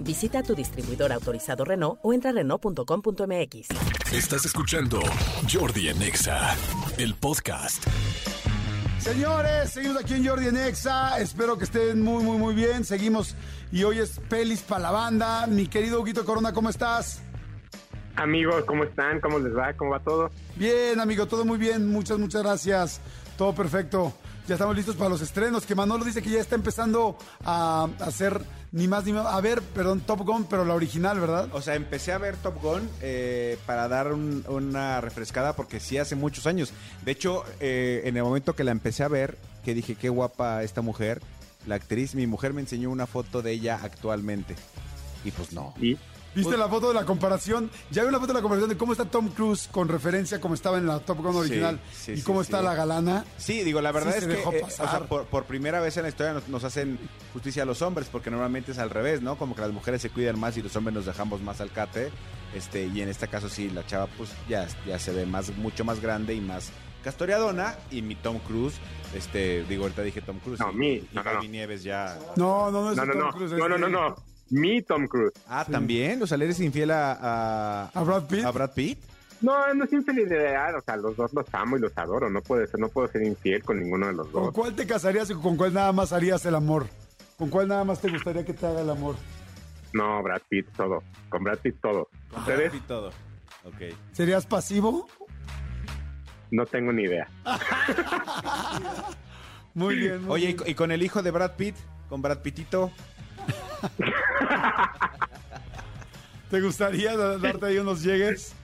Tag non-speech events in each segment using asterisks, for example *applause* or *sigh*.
Visita tu distribuidor autorizado Renault o entra a Renault.com.mx. Estás escuchando Jordi en Exa, el podcast. Señores, seguimos aquí en Jordi en Exa. Espero que estén muy, muy, muy bien. Seguimos y hoy es Pelis para la banda. Mi querido Huguito Corona, ¿cómo estás? Amigos, ¿cómo están? ¿Cómo les va? ¿Cómo va todo? Bien, amigo, todo muy bien. Muchas, muchas gracias. Todo perfecto. Ya estamos listos para los estrenos. Que Manolo dice que ya está empezando a hacer ni más ni menos. A ver, perdón, Top Gun, pero la original, ¿verdad? O sea, empecé a ver Top Gun eh, para dar un- una refrescada porque sí hace muchos años. De hecho, eh, en el momento que la empecé a ver, que dije, qué guapa esta mujer, la actriz, mi mujer me enseñó una foto de ella actualmente. Y pues no. ¿Y? ¿Viste la foto de la comparación? Ya vi la foto de la comparación de cómo está Tom Cruise con referencia a cómo estaba en la Top Gun original sí, y sí, cómo sí. está la galana. Sí, digo, la verdad Sí es se que dejó eh, o sea, por, por primera vez en la historia nos, nos hacen justicia a los hombres, porque normalmente es al revés, ¿no? Como que las mujeres se cuidan más y los hombres nos dejamos más al cate. Este, y en este caso sí, la chava pues ya, ya se ve más, mucho más grande y más castoreadona. Y mi Tom Cruise, este, digo, ahorita dije Tom Cruise. No, y, mi, y no, no. Nieves ya. No, no, no es No, no, Tom no. Cruise. No, es no, no. Mi Tom Cruise. Ah, también, o sea, ¿le eres infiel a, a, ¿A Brad Pitt? a Brad Pitt? No, no es infidelidad. O sea, los dos los amo y los adoro. No puedo ser, no puedo ser infiel con ninguno de los ¿Con dos. cuál te casarías y con cuál nada más harías el amor? ¿Con cuál nada más te gustaría que te haga el amor? No, Brad Pitt, todo. Con Brad Pitt, todo. Con ¿Ustedes? Brad Pitt todo. Ok. ¿Serías pasivo? No tengo ni idea. *laughs* Muy bien. muy Oye, ¿y, bien. co- y con el hijo de Brad Pitt? ¿Con Brad Pittito? *laughs* *laughs* ¿te gustaría da- darte ahí unos llegues?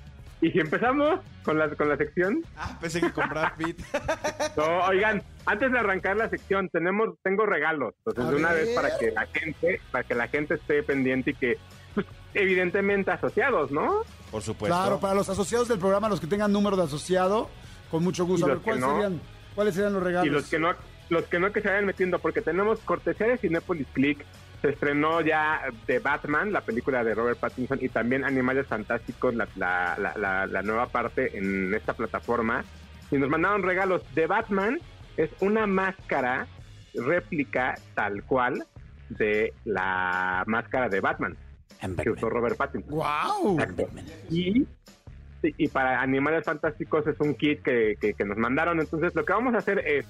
Y si empezamos con la, con la sección. Ah, pensé que con Brad Pitt. *laughs* No, oigan, antes de arrancar la sección, tenemos, tengo regalos. Entonces, de una ver. vez para que la gente, para que la gente esté pendiente y que, pues, evidentemente asociados, ¿no? Por supuesto. Claro, para los asociados del programa, los que tengan número de asociado, con mucho gusto. A ver, los que ¿cuáles, no. serían, ¿cuáles serían los regalos? Y los que no, los que no que se vayan metiendo, porque tenemos cortesía de Cinepolis Click. Se estrenó ya The Batman, la película de Robert Pattinson, y también Animales Fantásticos, la, la, la, la- la nueva parte en esta plataforma. Y nos mandaron regalos. The Batman es una máscara réplica tal cual de la máscara de Batman que usó Robert Pattinson. ¡Wow! Y, y para Animales Fantásticos es un kit que, que- que nos mandaron. Entonces, lo que vamos a hacer es,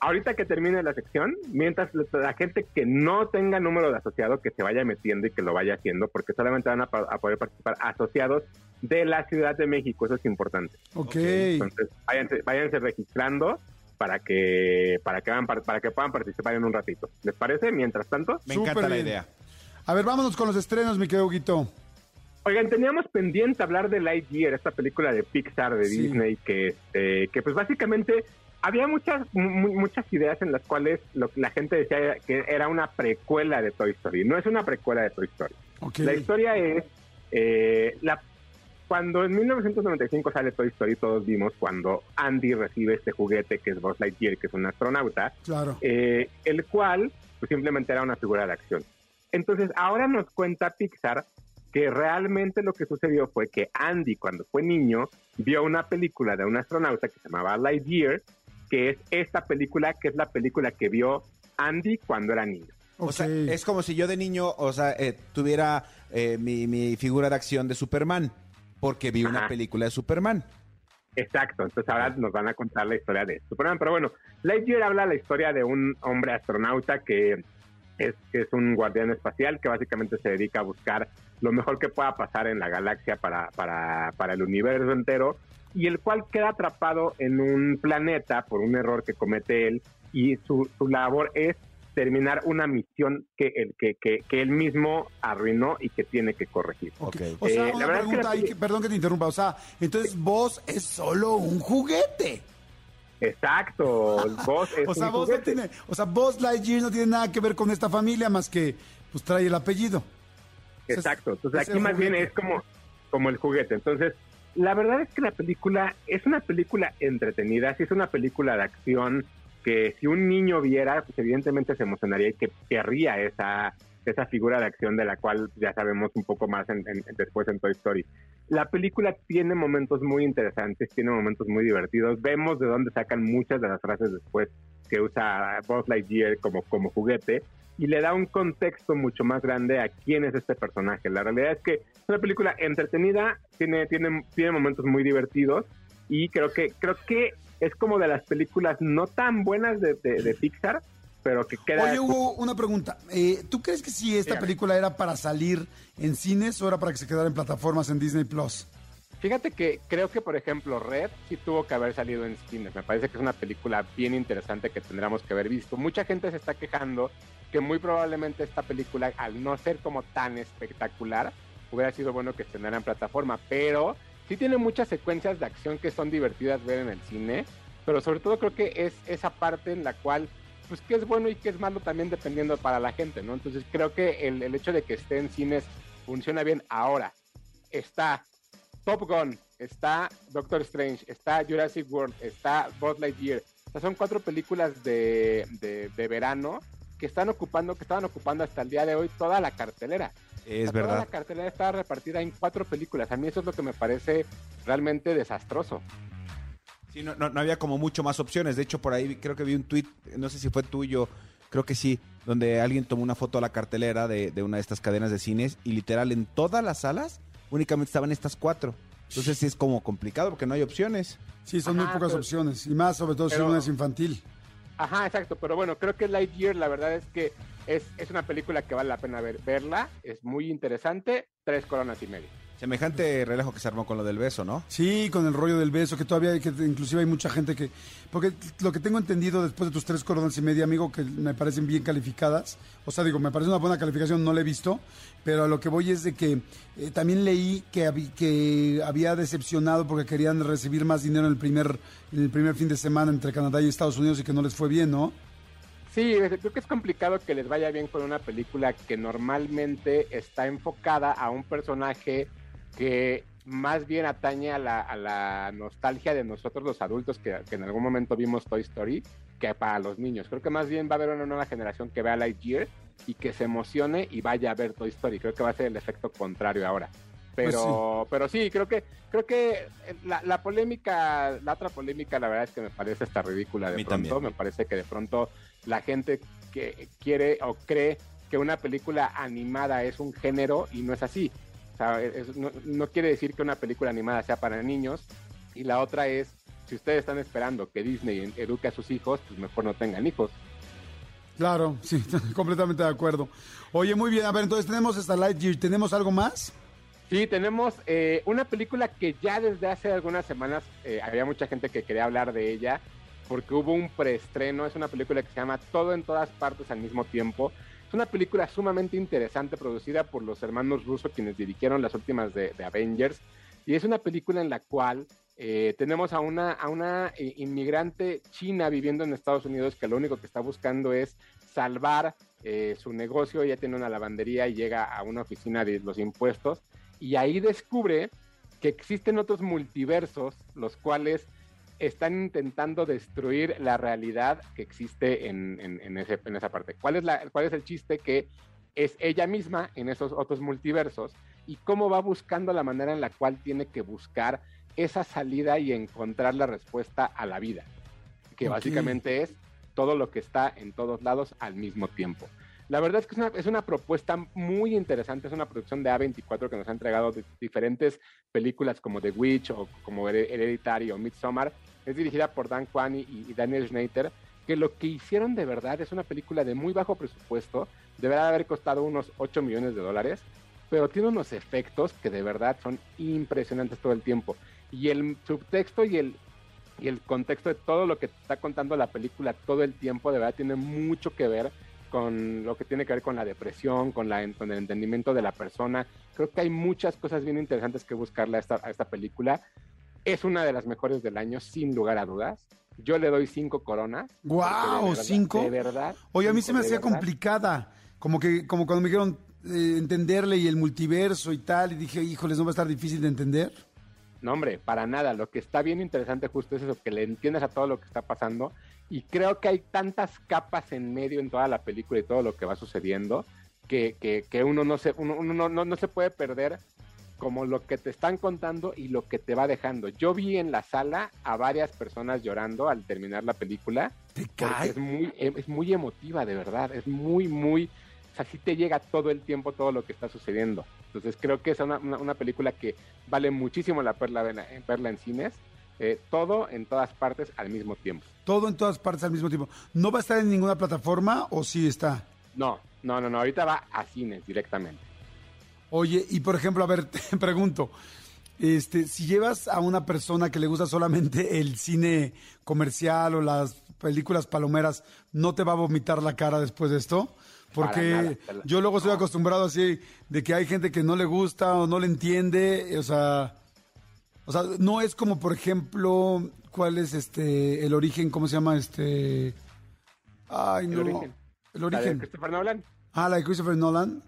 ahorita que termine la sección, mientras la- gente que no tenga número de asociado, que se vaya metiendo y que lo vaya haciendo, porque solamente van a, poder participar asociados de la Ciudad de México. Eso es importante. Ok. Entonces, váyanse, váyanse registrando para que para que, par- para que puedan participar en un ratito. ¿Les parece? Mientras tanto. Me encanta la bien. idea. A ver, vámonos con los estrenos, mi querido Huguito. Oigan, teníamos pendiente hablar de Lightyear, esta película de Pixar de Sí. Disney que este, que pues básicamente había muchas mu- muchas ideas en las cuales lo la gente decía que era una precuela de Toy Story. No es una precuela de Toy Story. La historia es eh, la cuando en 1995 sale Toy Story, todos vimos cuando Andy recibe este juguete que es Buzz Lightyear, que es un astronauta, Claro. eh, el cual pues, simplemente era una figura de acción. Entonces, ahora nos cuenta Pixar que realmente lo que sucedió fue que Andy, cuando fue niño, vio una película de un astronauta que se llamaba Lightyear, que es esta película, que es la película que vio Andy cuando era niño. O sea, es como si yo de niño, o sea, eh, tuviera eh, mi, mi figura de acción de Superman, porque vi una película de Superman. Exacto, entonces ahora nos van a contar la historia de Superman. Pero bueno, Lightyear habla la historia de un hombre astronauta que es, que es un guardián espacial que básicamente se dedica a buscar lo mejor que pueda pasar en la galaxia para, para, para el universo entero y el cual queda atrapado en un planeta por un error que comete él y su, su labor es terminar una misión que él, que, que, que él mismo arruinó y que tiene que corregir. Ok. Ok. O sea, Eh, la verdad es que pregunta la peli- que- perdón que te interrumpa. O sea, entonces vos es solo un juguete. Exacto, vos es *laughs* O sea, un vos no tiene, o sea, vos Lightyear no tiene nada que ver con esta familia más que pues trae el apellido. Exacto. Entonces es aquí más bien es como, como el juguete. Entonces, La verdad es que la película es una película entretenida, sí es una película de acción que si un niño viera, pues evidentemente se emocionaría y que querría esa, esa figura de acción de la cual ya sabemos un poco más en, después en Toy Story. La película tiene momentos muy interesantes, tiene momentos muy divertidos. Vemos de dónde sacan muchas de las frases después que usa Buzz Lightyear como, como juguete y le da un contexto mucho más grande a quién es este personaje. La realidad es que es una película entretenida, tiene, tiene, tiene momentos muy divertidos y creo que, creo que es como de las películas no tan buenas de, de, Pixar, pero que queda... Oye, Hugo, una pregunta. Eh, ¿Tú crees que si esta película era para salir en cines o era para que se quedara en plataformas en Disney Plus? Fíjate que creo que, por ejemplo, Red sí tuvo que haber salido en cines. Me parece que es una película bien interesante que tendríamos que haber visto. Mucha gente se está quejando que muy probablemente esta película, al no ser como tan espectacular, hubiera sido bueno que estrenara en plataforma, pero sí tiene muchas secuencias de acción que son divertidas ver en el cine, pero sobre todo creo que es esa parte en la cual, pues, qué es bueno y qué es malo también dependiendo para la gente, ¿no? Entonces creo que el, el hecho de que esté en cines funciona bien ahora. Está Top Gun, está Doctor Strange, está Jurassic World, está Buzz Lightyear. O sea, son cuatro películas de, de, de verano que están ocupando, que estaban ocupando hasta el día de hoy toda la cartelera. Es verdad. Toda la cartelera está repartida en cuatro películas. A mí eso es lo que me parece realmente desastroso. Sí, no, no, había como mucho más opciones. De hecho, por ahí creo que vi un tweet, no sé si fue tuyo, creo que sí, donde alguien tomó una foto a la cartelera de, de una de estas cadenas de cines y literal en todas las salas únicamente estaban estas cuatro. Entonces sí es como complicado porque no hay opciones. Sí, son muy pocas opciones. Y más, sobre todo si uno es infantil. Ajá, exacto, pero bueno, creo que Lightyear la verdad es que es, es una película que vale la pena ver, verla, es muy interesante, tres coronas y media. Semejante relajo que se armó con lo del beso, ¿no? Sí, con el rollo del beso, que todavía hay que, inclusive hay mucha gente que, porque lo que tengo entendido después de tus tres coronas y media, amigo, que me parecen bien calificadas, o sea, digo, me parece una buena calificación, no la he visto, pero a lo que voy es de que eh, también leí que, que había decepcionado porque querían recibir más dinero en el primer, en el primer fin de semana entre Canadá y Estados Unidos y que no les fue bien, ¿no? Sí, creo que es complicado que les vaya bien con una película que normalmente está enfocada a un personaje que más bien atañe a la, nostalgia de nosotros los adultos que, en algún momento vimos Toy Story que para los niños. Creo que más bien va a haber una nueva generación que vea Lightyear y que se emocione y vaya a ver Toy Story. Creo que va a ser el efecto contrario ahora. Pero, pues sí. pero sí, creo que, creo que la, polémica, la otra polémica, la verdad es que me parece hasta ridícula de pronto. Me parece que de pronto la gente que quiere o cree que una película animada es un género y no es así no, quiere decir que una película animada sea para niños. Y la otra es, si ustedes están esperando que Disney eduque a sus hijos, pues mejor no tengan hijos. Claro, *laughs* sí, completamente de acuerdo. Oye, muy bien, a ver, entonces tenemos esta Lightyear, ¿tenemos algo más? Sí, tenemos eh, una película que ya desde hace algunas semanas eh, había mucha gente que quería hablar de ella, porque hubo un preestreno, es una película que se llama Todo en todas partes al mismo tiempo. Es una película sumamente interesante producida por los hermanos Russo, quienes dirigieron las últimas de, Avengers. Y es una película en la cual eh, tenemos a una, a una eh, inmigrante china viviendo en Estados Unidos que lo único que está buscando es salvar eh, su negocio. Ella tiene una lavandería y llega a una oficina de los impuestos. Y ahí descubre que existen otros multiversos, los cuales están intentando destruir la realidad que existe en, en, ese, en esa parte. ¿Cuál es, la, ¿Cuál es el chiste? Que es ella misma en esos otros multiversos y cómo va buscando la manera en la cual tiene que buscar esa salida y encontrar la respuesta a la vida, que básicamente es todo lo que está en todos lados al mismo tiempo. La verdad es que es una, es una, propuesta muy interesante, es una producción de A24 que nos ha entregado diferentes películas como The Witch o como Hereditary o Midsommar, es dirigida por Dan Kwan y, Daniel Schneider, que lo que hicieron de verdad es una película de muy bajo presupuesto, deberá haber costado unos 8 millones de dólares, pero tiene unos efectos que de verdad son impresionantes todo el tiempo. Y el subtexto y el, y el contexto de todo lo que está contando la película todo el tiempo, de verdad tiene mucho que ver con lo que tiene que ver con la depresión, con, la, con el entendimiento de la persona. Creo que hay muchas cosas bien interesantes que buscarle a esta, a esta película. Es una de las mejores del año, sin lugar a dudas. Yo le doy cinco coronas. ¡Guau! ¿Cinco? De verdad. Oye, a mí se me hacía complicada. Como que, como cuando me dijeron eh, entenderle y el multiverso y tal, y dije, híjoles, ¿no va a estar difícil de entender? No, hombre, para nada. Lo que está bien interesante justo es eso, que le entiendes a todo lo que está pasando. Y creo que hay tantas capas en medio en toda la película y todo lo que va sucediendo que, que, que uno, no se, uno, uno no, no, no se puede perder como lo que te están contando y lo que te va dejando. Yo vi en la sala a varias personas llorando al terminar la película. ¿Te cae? Es muy, es muy emotiva, de verdad. Es muy, muy. O sea, sí te llega todo el tiempo todo lo que está sucediendo. Entonces creo que es una, una, una película que vale muchísimo la pena verla, verla en cines. Eh, todo en todas partes al mismo tiempo. Todo en todas partes al mismo tiempo. ¿No va a estar en ninguna plataforma o sí está? No, no, no, no. Ahorita va a cines directamente. Oye, y por ejemplo, a ver, *laughs* te pregunto, este, si llevas a una persona que le gusta solamente el cine comercial o las películas palomeras, ¿no te va a vomitar la cara después de esto? Porque nada, te la- yo luego estoy acostumbrado así de que hay gente que no le gusta o no le entiende, o sea, o sea, no es como por ejemplo, ¿cuál es este el origen? ¿Cómo se llama este? Ay, El no. origen. El La de origen. Christopher Nolan. Ah, la de Christopher Nolan.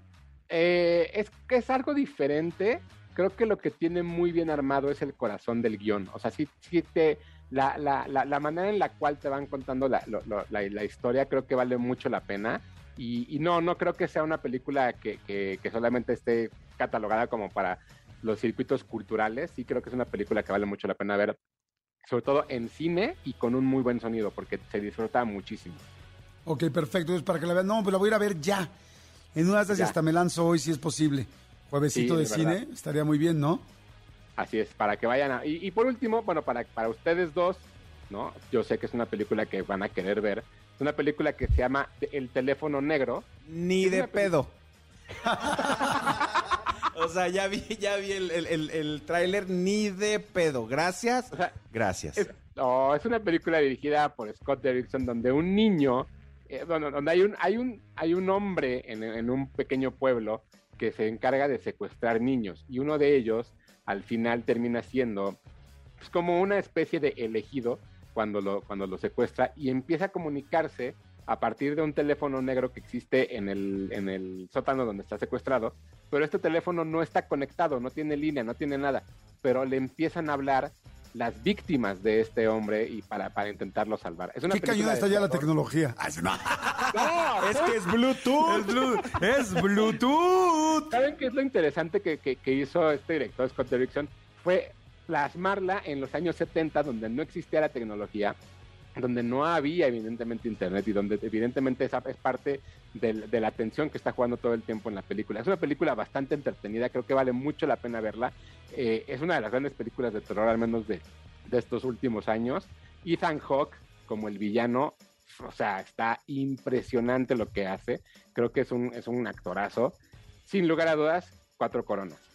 Eh, es que es algo diferente. Creo que lo que tiene muy bien armado es el corazón del guion. O sea, sí, sí te, la, la, la, la manera en la cual te van contando la, la historia creo que vale mucho la pena. Y, y no, no creo que sea una película que, que, que solamente esté catalogada como para los circuitos culturales. Sí creo que es una película que vale mucho la pena ver, sobre todo en cine y con un muy buen sonido, porque se disfruta muchísimo. Ok, perfecto. Entonces, para que la vean. No, pues la voy a ir a ver ya. En una de estas hasta me lanzo hoy, si es posible. Juevesito Sí, de de cine, estaría muy bien, ¿no? Así es, para que vayan a... Y, y por último, bueno, para, para ustedes dos, ¿no? Yo sé que es una película que van a querer ver. Es una película que se llama El teléfono negro. Ni de pedo. *laughs* o sea, ya vi, ya vi el, el, el- el tráiler ni de pedo. Gracias. O sea, Gracias. es, no, es una película dirigida por Scott Derrickson donde un niño, eh, bueno, donde hay un, hay un, hay un hombre en, en un pequeño pueblo que se encarga de secuestrar niños y uno de ellos al final termina siendo pues, como una especie de elegido cuando lo, cuando lo secuestra y empieza a comunicarse a partir de un teléfono negro que existe en el, en el sótano donde está secuestrado, pero este teléfono no está conectado, no tiene línea, no tiene nada, pero le empiezan a hablar las víctimas de este hombre y para, para intentarlo salvar. Es una Qué cañón está ya la tecnología. No. *laughs* Es que es Bluetooth. Es, Blu- es Bluetooth. ¿Saben qué es lo interesante que, que- que hizo este director Scott Derrickson? Fue plasmarla en los años 70, donde no existía la tecnología, donde no había evidentemente internet y donde evidentemente esa es parte de la atención que está jugando todo el tiempo en la película. Es una película bastante entretenida, creo que vale mucho la pena verla. Eh, es una de las grandes películas de terror, al menos de, de estos últimos años. Ethan Hawke como el villano, o sea, está impresionante lo que hace. Creo que es un, es un actorazo. Sin lugar a dudas, cuatro coronas.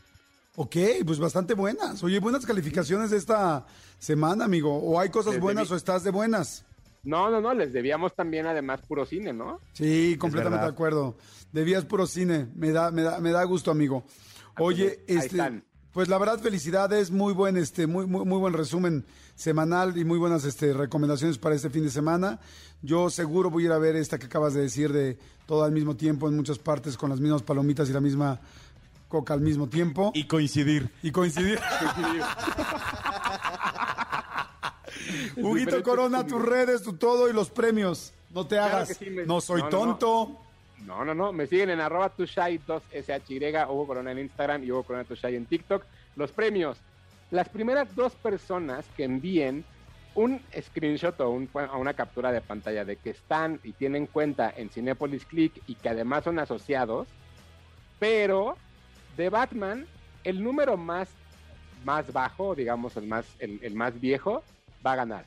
Ok, pues bastante buenas. Oye, buenas calificaciones de esta semana, amigo. ¿O hay cosas Desde buenas mi- o estás de buenas? No, no, no, les debíamos también además puro cine, ¿no? Sí, completamente de acuerdo. Debías puro cine. Me da, me da, me da gusto, amigo. Oye, Ahí este, están. pues la verdad, felicidades, muy buen, este, muy, muy, muy buen resumen semanal y muy buenas este, recomendaciones para este fin de semana. Yo seguro voy a ir a ver esta que acabas de decir de todo al mismo tiempo en muchas partes con las mismas palomitas y la misma coca al mismo tiempo y, Y coincidir. *laughs* coincidir. *laughs* Huguito Corona, tus redes, tu todo y los premios. No te Claro hagas. que sí, me- No soy no, no, no. tonto. No, no, no. Me siguen en arroba tushai 2SHY, Hugo Corona en Instagram y Hugo Corona Tushai en TikTok. Los premios. Las primeras dos personas que envíen un screenshot o, un- o una captura de pantalla de que están y tienen cuenta en Cinepolis Click y que además son asociados, pero de Batman, el número más, más bajo, digamos el más, el, el más viejo, va a ganar.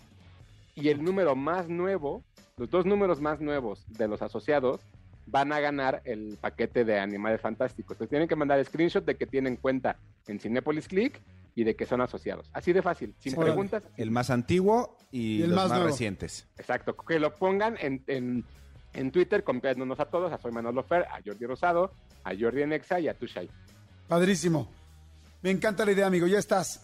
Y el número más nuevo, los dos números más nuevos de los asociados, van a ganar el paquete de Animales Fantásticos. Entonces tienen que mandar screenshot de que tienen cuenta en Cinepolis Click y de que son asociados. Así de fácil, sin Órale. preguntas. El más antiguo y, Y el los más más, recientes. Exacto, que lo pongan en, en, en Twitter, copiándonos a todos, a Soy Manolo Fer, a Jordi Rosado, a Jordi Nexa y a Tushai. Padrísimo. Me encanta la idea, amigo. Ya estás.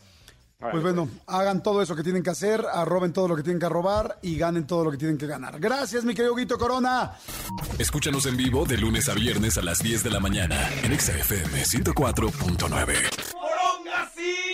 Pues bueno, hagan todo eso que tienen que hacer, arroben todo lo que tienen que arrobar y ganen todo lo que tienen que ganar. Gracias, mi querido Guito Corona. Escúchanos en vivo de lunes a viernes a las 10 de la mañana en Exa FM 104.9.